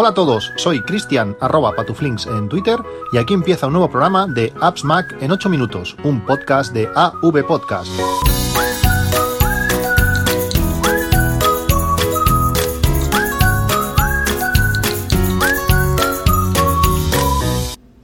Hola a todos, soy Cristian arroba patuflinks en Twitter y aquí empieza un nuevo programa de Apps Mac en 8 minutos, un podcast de AV Podcast.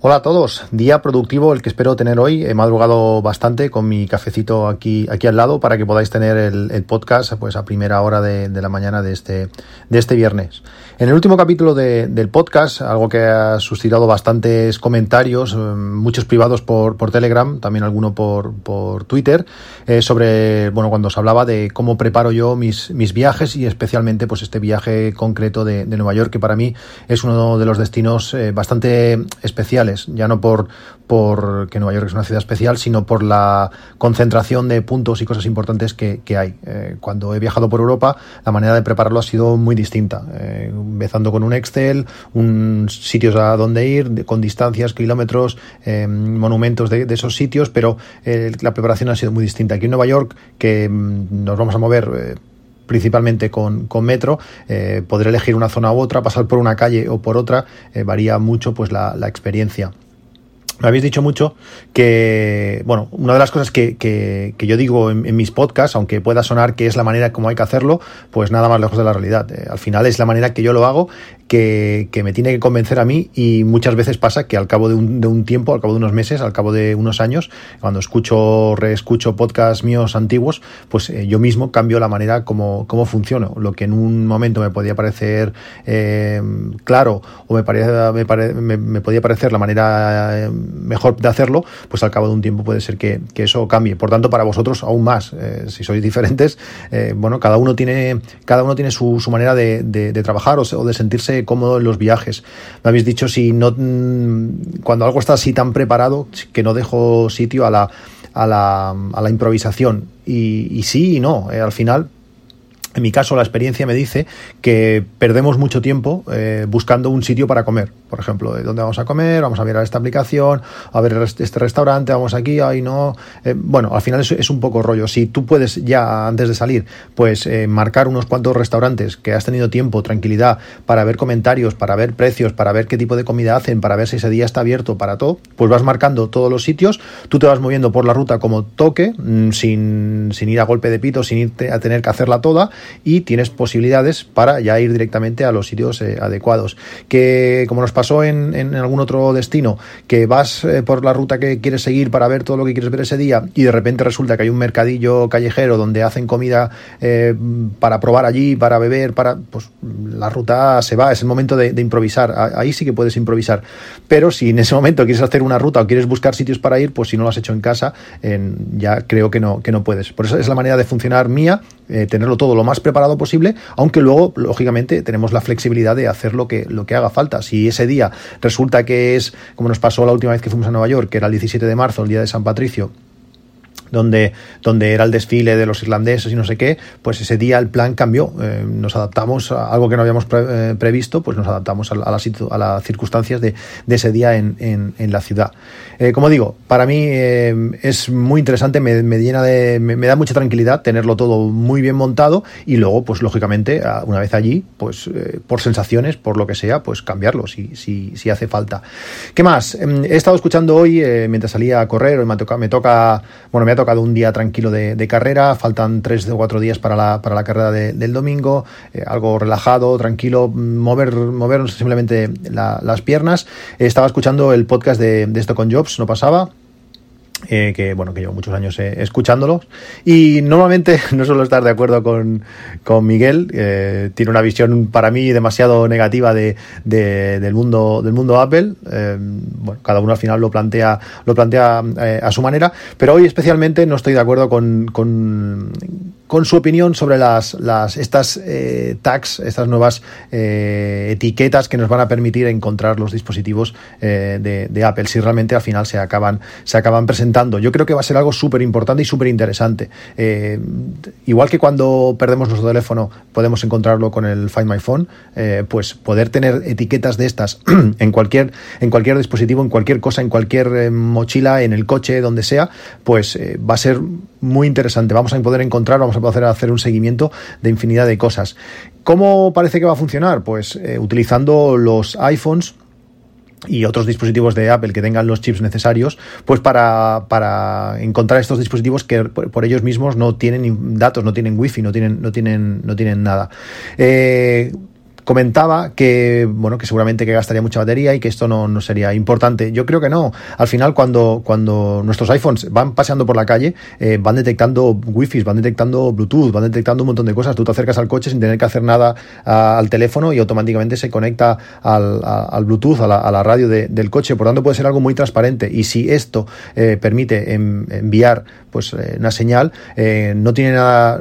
Hola a todos, día productivo el que espero tener hoy. He madrugado bastante con mi cafecito aquí, aquí al lado para que podáis tener el, podcast pues a primera hora de, la mañana de este, de este viernes. En el último capítulo del podcast, algo que ha suscitado bastantes comentarios, eh, muchos privados por, por Telegram, también alguno por, por Twitter, eh, sobre, bueno, cuando os hablaba de cómo preparo yo mis, mis viajes y especialmente pues este viaje concreto de, de Nueva York, que para mí es uno de los destinos eh, bastante especiales ya no por, por que Nueva York es una ciudad especial, sino por la concentración de puntos y cosas importantes que, hay. Eh, cuando he viajado por Europa, la manera de prepararlo ha sido muy distinta, eh, empezando con un Excel, un sitios a donde ir, con distancias, kilómetros, eh, monumentos de, esos sitios, pero la preparación ha sido muy distinta. Aquí en Nueva York, que mm, nos vamos a mover principalmente con, con metro, eh, poder elegir una zona u otra, pasar por una calle o por otra, eh, varía mucho pues la, la experiencia. Me habéis dicho mucho que, bueno, una de las cosas que, que, yo digo en, mis podcasts, aunque pueda sonar que es la manera como hay que hacerlo, pues nada más lejos de la realidad. Eh, al final es la manera que yo lo hago, que, que, me tiene que convencer a mí y muchas veces pasa que al cabo de un, de un, tiempo, al cabo de unos meses, al cabo de unos años, cuando escucho, reescucho podcasts míos antiguos, pues eh, yo mismo cambio la manera como, como funciono. Lo que en un momento me podía parecer eh, claro o me, parecía, me, me, podía parecer la manera mejor de hacerlo, pues al cabo de un tiempo puede ser que, eso cambie. Por tanto, para vosotros aún más, eh, si sois diferentes, eh, bueno, cada uno tiene, cada uno tiene su, su manera de, de, trabajar o, de sentirse cómodo en los viajes. Me habéis dicho si no, mm, cuando algo está así tan preparado, que no dejo sitio a la, a la, a la improvisación. Y, sí y no. Eh, al final, en mi caso, la experiencia me dice que perdemos mucho tiempo eh, buscando un sitio para comer. Por ejemplo, ¿dónde vamos a comer? Vamos a mirar esta aplicación, a ver este restaurante, vamos aquí, ahí no. Eh, bueno, al final es, un poco rollo. Si tú puedes ya antes de salir, pues eh, marcar unos cuantos restaurantes que has tenido tiempo, tranquilidad, para ver comentarios, para ver precios, para ver qué tipo de comida hacen, para ver si ese día está abierto, para todo, pues vas marcando todos los sitios, tú te vas moviendo por la ruta como toque, mm, sin, sin ir a golpe de pito, sin irte a tener que hacerla toda y tienes posibilidades para ya ir directamente a los sitios eh, adecuados. Que como nos pasó en, en, algún otro destino, que vas eh, por la ruta que quieres seguir para ver todo lo que quieres ver ese día y de repente resulta que hay un mercadillo callejero donde hacen comida eh, para probar allí, para beber, para pues la ruta se va, es el momento de, improvisar. Ahí sí que puedes improvisar. Pero si en ese momento quieres hacer una ruta o quieres buscar sitios para ir, pues si no lo has hecho en casa, ya creo que no, que no puedes. Por eso es la manera de funcionar mía, tenerlo todo lo más preparado posible, aunque luego, lógicamente, tenemos la flexibilidad de hacer lo que, lo que haga falta. Si ese día resulta que es, como nos pasó la última vez que fuimos a Nueva York, que era el 17 de marzo, el día de San Patricio, donde, donde era el desfile de los irlandeses y no sé qué, pues ese día el plan cambió. Eh, nos adaptamos a algo que no habíamos eh, previsto, pues nos adaptamos a, las, a las circunstancias de, ese día en, en, la ciudad. Eh, como digo, para mí es muy interesante, me, me llena de, me, da mucha tranquilidad tenerlo todo muy bien montado y luego, pues lógicamente, una vez allí, pues por sensaciones, por lo que sea, pues cambiarlo si, si, si hace falta. ¿Qué más? Em, he estado escuchando hoy, mientras salía a correr, me toca, me toca, bueno, me ha tocado un día tranquilo de, carrera, faltan tres o cuatro días para la, para la carrera del domingo, eh, algo relajado, tranquilo, mover, mover simplemente las piernas. estaba escuchando el podcast de, de esto con Jobs, no pasaba, eh, que bueno, que llevo muchos años eh, escuchándolos. Y normalmente no suelo estar de acuerdo con, con Miguel, eh, tiene una visión para mí demasiado negativa de, del mundo del mundo Apple. bueno, cada uno al final lo plantea, lo plantea a su manera, pero hoy especialmente no estoy de acuerdo con, con con su opinión sobre las, las estas eh, tags, estas nuevas eh, etiquetas que nos van a permitir encontrar los dispositivos eh, de, de, Apple, si realmente al final se acaban, se acaban presentando. Yo creo que va a ser algo súper importante y súper interesante. Eh, igual que cuando perdemos nuestro teléfono podemos encontrarlo con el Find My Phone, eh, pues poder tener etiquetas de estas en cualquier, en cualquier dispositivo, en cualquier cosa, en cualquier eh, mochila, en el coche, donde sea, pues va a ser muy interesante. Vamos a poder encontrar, vamos a poder hacer un seguimiento de infinidad de cosas. ¿Cómo parece que va a funcionar? Pues eh, utilizando los iPhones y otros dispositivos de Apple que tengan los chips necesarios, pues para, para encontrar estos dispositivos que por, ellos mismos no tienen datos, no tienen wifi, no tienen, no tienen, no tienen nada. Eh, comentaba que, bueno, que seguramente que gastaría mucha batería y que esto no, no, sería importante. Yo creo que no. Al final, cuando, cuando nuestros iPhones van paseando por la calle, eh, van detectando Wi-Fi, van detectando Bluetooth, van detectando un montón de cosas. Tú te acercas al coche sin tener que hacer nada al teléfono y automáticamente se conecta al, Bluetooth, a la, radio del coche. Por tanto, puede ser algo muy transparente. Y si esto eh, permite enviar pues eh, una señal, no tiene nada,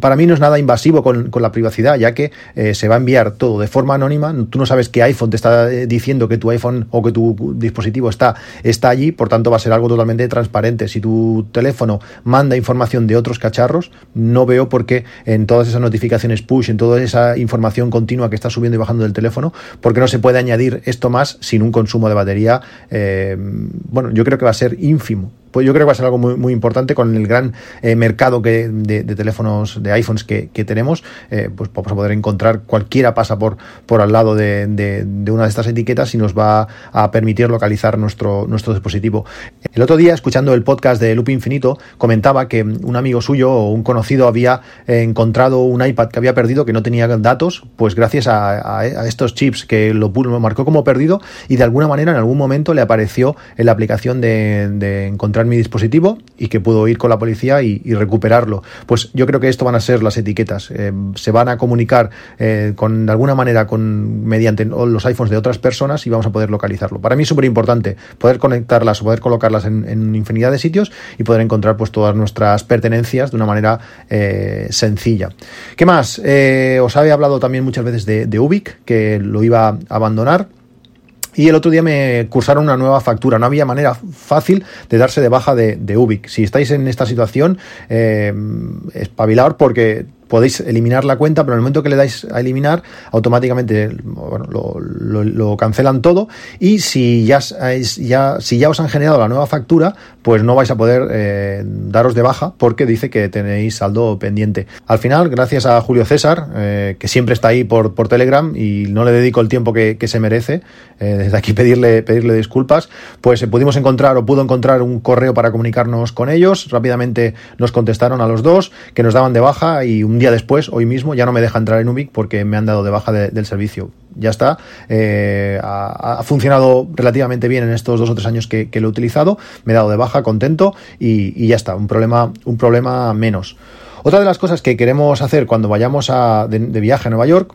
para mí no es nada invasivo con, con la privacidad, ya que se va a enviar todo de forma anónima. Tú no sabes qué iPhone te está eh, diciendo que tu iPhone o que tu dispositivo está, está allí, por tanto va a ser algo totalmente transparente. Si tu teléfono manda información de otros cacharros, no veo por qué en todas esas notificaciones push, en toda esa información continua que está subiendo y bajando del teléfono, porque no se puede añadir esto más sin un consumo de batería. Eh, bueno, yo creo que va a ser ínfimo pues yo creo que va a ser algo muy, muy importante con el gran eh, mercado que, de, teléfonos, de iPhones que, tenemos, eh, pues vamos a poder encontrar, cualquiera pasa por, por al lado de, de, una de estas etiquetas y nos va a permitir localizar nuestro, nuestro dispositivo. El otro día, escuchando el podcast de Loop Infinito, comentaba que un amigo suyo o un conocido había encontrado un iPad que había perdido, que no tenía datos, pues gracias a, estos chips que lo, lo, marcó como perdido y de alguna manera en algún momento le apareció en la aplicación de encontrar mi dispositivo y que puedo ir con la policía y, recuperarlo. Pues yo creo que esto van a ser las etiquetas. Eh, se van a comunicar eh, con de alguna manera con mediante los iPhones de otras personas y vamos a poder localizarlo. Para mí es súper importante poder conectarlas o poder colocarlas en, infinidad de sitios y poder encontrar pues todas nuestras pertenencias de una manera eh, sencilla. ¿Qué más? os había hablado también muchas veces de, de Ubic, que lo iba a abandonar. Y el otro día me cursaron una nueva factura. No había manera fácil de darse de baja de, de Ubic. Si estáis en esta situación, eh, espabilar porque podéis eliminar la cuenta, pero en el momento que le dais a eliminar, automáticamente bueno, lo, cancelan todo y si ya, ya, si ya os han generado la nueva factura, pues no vais a poder eh, daros de baja porque dice que tenéis saldo pendiente. Al final, gracias a Julio César, eh, que siempre está ahí por, por Telegram y no le dedico el tiempo que, se merece, eh, desde aquí pedirle, pedirle disculpas, pues pudimos encontrar o pudo encontrar un correo para comunicarnos con ellos. Rápidamente nos contestaron a los dos que nos daban de baja y un día después, hoy mismo, ya no me deja entrar en Ubic porque me han dado de baja del servicio. Ya está. Eh, ha, funcionado relativamente bien en estos dos o tres años que, lo he utilizado. Me he dado de baja, contento y, ya está. Un problema, un problema menos. Otra de las cosas que queremos hacer cuando vayamos a, de viaje a Nueva York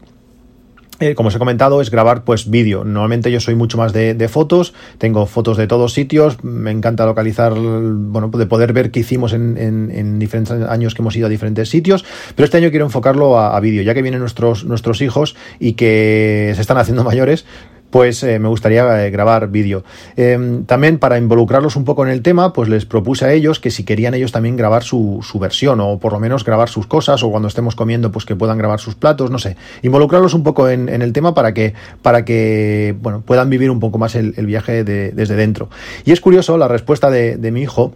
eh, como os he comentado, es grabar pues vídeo. Normalmente yo soy mucho más de, fotos, tengo fotos de todos sitios, me encanta localizar, bueno, de poder ver qué hicimos en, diferentes años que hemos ido a diferentes sitios, pero este año quiero enfocarlo a, a vídeo, ya que vienen nuestros, nuestros hijos y que se están haciendo mayores, pues eh, me gustaría eh, grabar vídeo. Em, también para involucrarlos un poco en el tema, pues les propuse a ellos que si querían ellos también grabar su, versión o por lo menos grabar sus cosas o cuando estemos comiendo pues que puedan grabar sus platos, no sé, involucrarlos un poco en, el tema para que, para que bueno, puedan vivir un poco más el, viaje desde dentro. Y es curioso la respuesta de, de mi hijo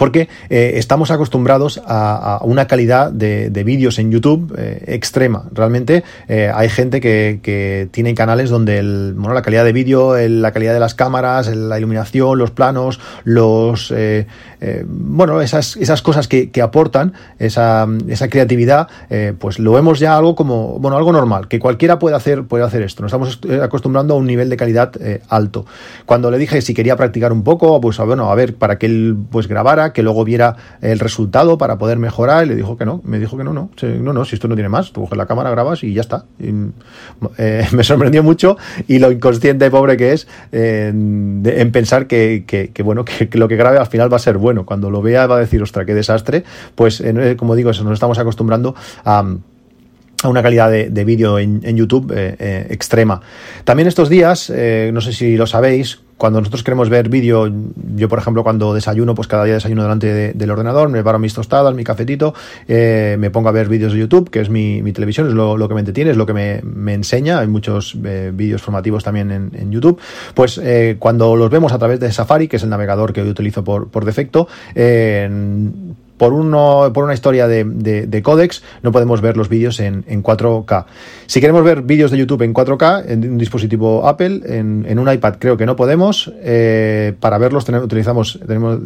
porque eh, estamos acostumbrados a, una calidad de, vídeos en YouTube eh, extrema. Realmente eh, hay gente que, tiene canales donde el, bueno, la calidad de vídeo, la calidad de las cámaras, la iluminación, los planos, los bueno, esas, cosas que, aportan, esa, creatividad, pues lo vemos ya algo como, bueno, algo normal, que cualquiera puede hacer, puede hacer esto. Nos estamos acostumbrando a un nivel de calidad alto. Cuando le dije si quería practicar un poco, pues bueno, a ver, para que él pues grabara, que luego viera el resultado para poder mejorar. Y le dijo que no, me dijo que no, no, no, no, si esto no tiene más, tú coges la cámara, grabas y ya está. Eh, me sorprendió mucho y lo inconsciente pobre que es eh, en pensar que, que, bueno, que, lo que grabe al final va a ser bueno. Cuando lo vea va a decir, ostra, qué desastre. Pues eh, como digo, eso, nos estamos acostumbrando a a una calidad de, vídeo en, YouTube extrema. También estos días, no sé si lo sabéis, cuando nosotros queremos ver vídeo, yo por ejemplo cuando desayuno, pues cada día desayuno delante del ordenador, me preparo mis tostadas, mi cafetito, eh, me pongo a ver vídeos de YouTube, que es mi, televisión, es lo, que me entretiene, es lo que me, enseña, hay muchos eh, vídeos formativos también en, YouTube, pues eh, cuando los vemos a través de Safari, que es el navegador que yo utilizo por, por defecto, por, uno, por una historia de, de, códex no podemos ver los vídeos en, en, 4K. Si queremos ver vídeos de YouTube en 4K en un dispositivo Apple, en, en un iPad creo que no podemos. Eh, para verlos tenemos, utilizamos, tenemos,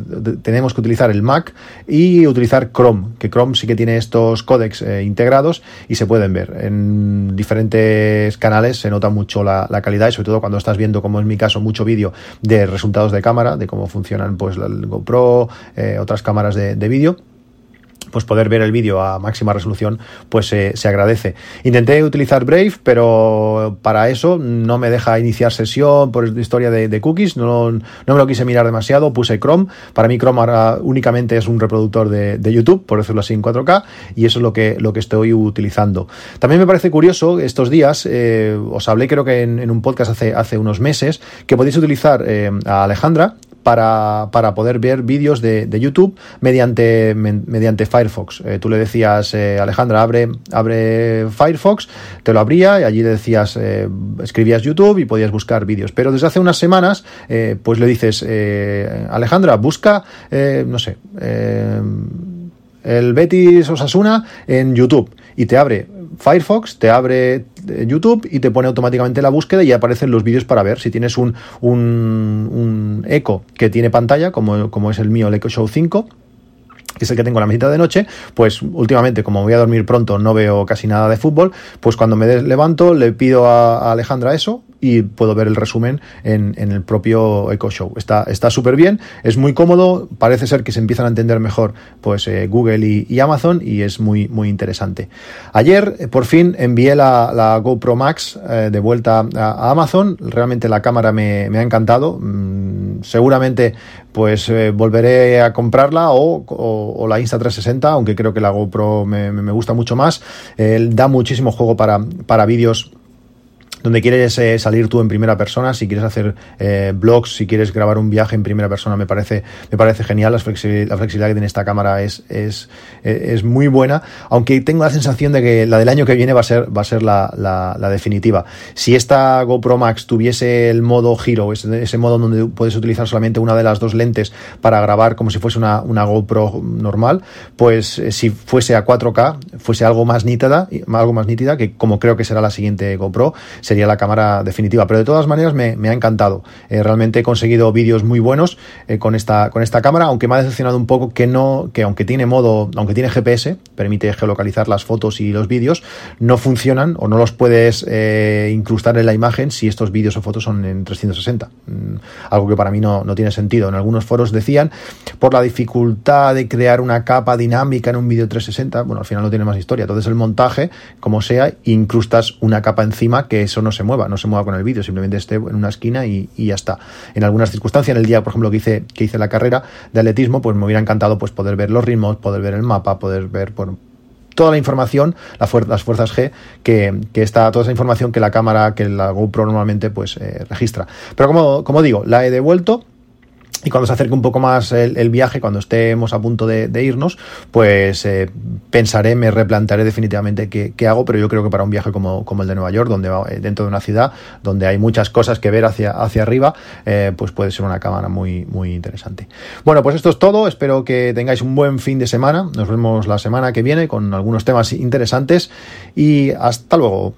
tenemos que utilizar el Mac y utilizar Chrome, que Chrome sí que tiene estos códex eh, integrados y se pueden ver. En diferentes canales se nota mucho la, la calidad y sobre todo cuando estás viendo, como en mi caso, mucho vídeo de resultados de cámara, de cómo funcionan pues el GoPro, eh, otras cámaras de, de vídeo pues poder ver el vídeo a máxima resolución, pues se agradece. Intenté utilizar Brave, pero para eso no me deja iniciar sesión por historia de, cookies, no, no, me lo quise mirar demasiado, puse Chrome. Para mí Chrome ahora únicamente es un reproductor de, YouTube, por decirlo así, en 4K, y eso es lo que, lo que estoy utilizando. También me parece curioso, estos días, eh, os hablé creo que en, un podcast hace, hace unos meses, que podéis utilizar eh, a Alejandra, para, para poder ver vídeos de, de, YouTube mediante, mediante Firefox. Eh, tú le decías, eh, Alejandra, abre, abre Firefox, te lo abría y allí decías, eh, escribías YouTube y podías buscar vídeos. Pero desde hace unas semanas, pues le dices, Alejandra, busca, no sé, el Betis Osasuna en YouTube y te abre Firefox, te abre eh, YouTube y te pone automáticamente la búsqueda y aparecen los vídeos para ver. Si tienes un, un, un Echo que tiene pantalla, como, como es el mío, el Echo Show 5, que es el que tengo a la mitad de noche, pues últimamente, como voy a dormir pronto, no veo casi nada de fútbol, pues cuando me levanto le pido a Alejandra eso y puedo ver el resumen en, el propio Echo Show. Está súper bien, es muy cómodo, parece ser que se empiezan a entender mejor pues eh, Google y, Amazon y es muy, muy interesante. Ayer eh, por fin envié la, GoPro Max eh, de vuelta a, Amazon, realmente la cámara me, ha encantado, mm, seguramente pues volveré a comprarla o, la Insta360, aunque creo que la GoPro me, gusta mucho más, da muchísimo juego para, para vídeos donde quieres eh, salir tú en primera persona, si quieres hacer eh, blogs, si quieres grabar un viaje en primera persona, me parece, me parece genial. La flexibilidad, que tiene esta cámara es, es, es, muy buena, aunque tengo la sensación de que la del año que viene va a ser, va a ser la, la, definitiva. Si esta GoPro Max tuviese el modo giro, ese, ese, modo donde puedes utilizar solamente una de las dos lentes para grabar como si fuese una, una GoPro normal, pues eh, si fuese a 4K, fuese algo más nítida, algo más nítida, que como creo que será la siguiente GoPro, sería la cámara definitiva. Pero de todas maneras me, ha encantado. Eh, realmente he conseguido vídeos muy buenos eh, con, esta, con esta cámara, aunque me ha decepcionado un poco que no, que aunque tiene modo, aunque tiene GPS, permite geolocalizar las fotos y los vídeos, no funcionan o no los puedes eh, incrustar en la imagen si estos vídeos o fotos son en 360. Mm, algo que para mí no, no tiene sentido. En algunos foros decían por la dificultad de crear una capa dinámica en un vídeo 360, bueno, al final no tiene más historia. Entonces el montaje, como sea, incrustas una capa encima que eso no se mueva, no se mueva con el vídeo, simplemente esté en una esquina y, ya está. En algunas circunstancias, en el día, por ejemplo, que hice, que hice la carrera de atletismo, pues me hubiera encantado pues poder ver los ritmos, poder ver el mapa, poder ver toda la información, las fuerzas G, que, está toda esa información que la cámara, que la GoPro normalmente pues eh, registra. Pero como, como digo, la he devuelto y cuando se acerque un poco más el, viaje, cuando estemos a punto de, irnos, pues eh, pensaré, me replantearé definitivamente qué, hago, pero yo creo que para un viaje como, el de Nueva York, donde eh, dentro de una ciudad donde hay muchas cosas que ver hacia, hacia arriba, eh, pues puede ser una cámara muy, muy interesante. Bueno, pues esto es todo. Espero que tengáis un buen fin de semana. Nos vemos la semana que viene con algunos temas interesantes y hasta luego.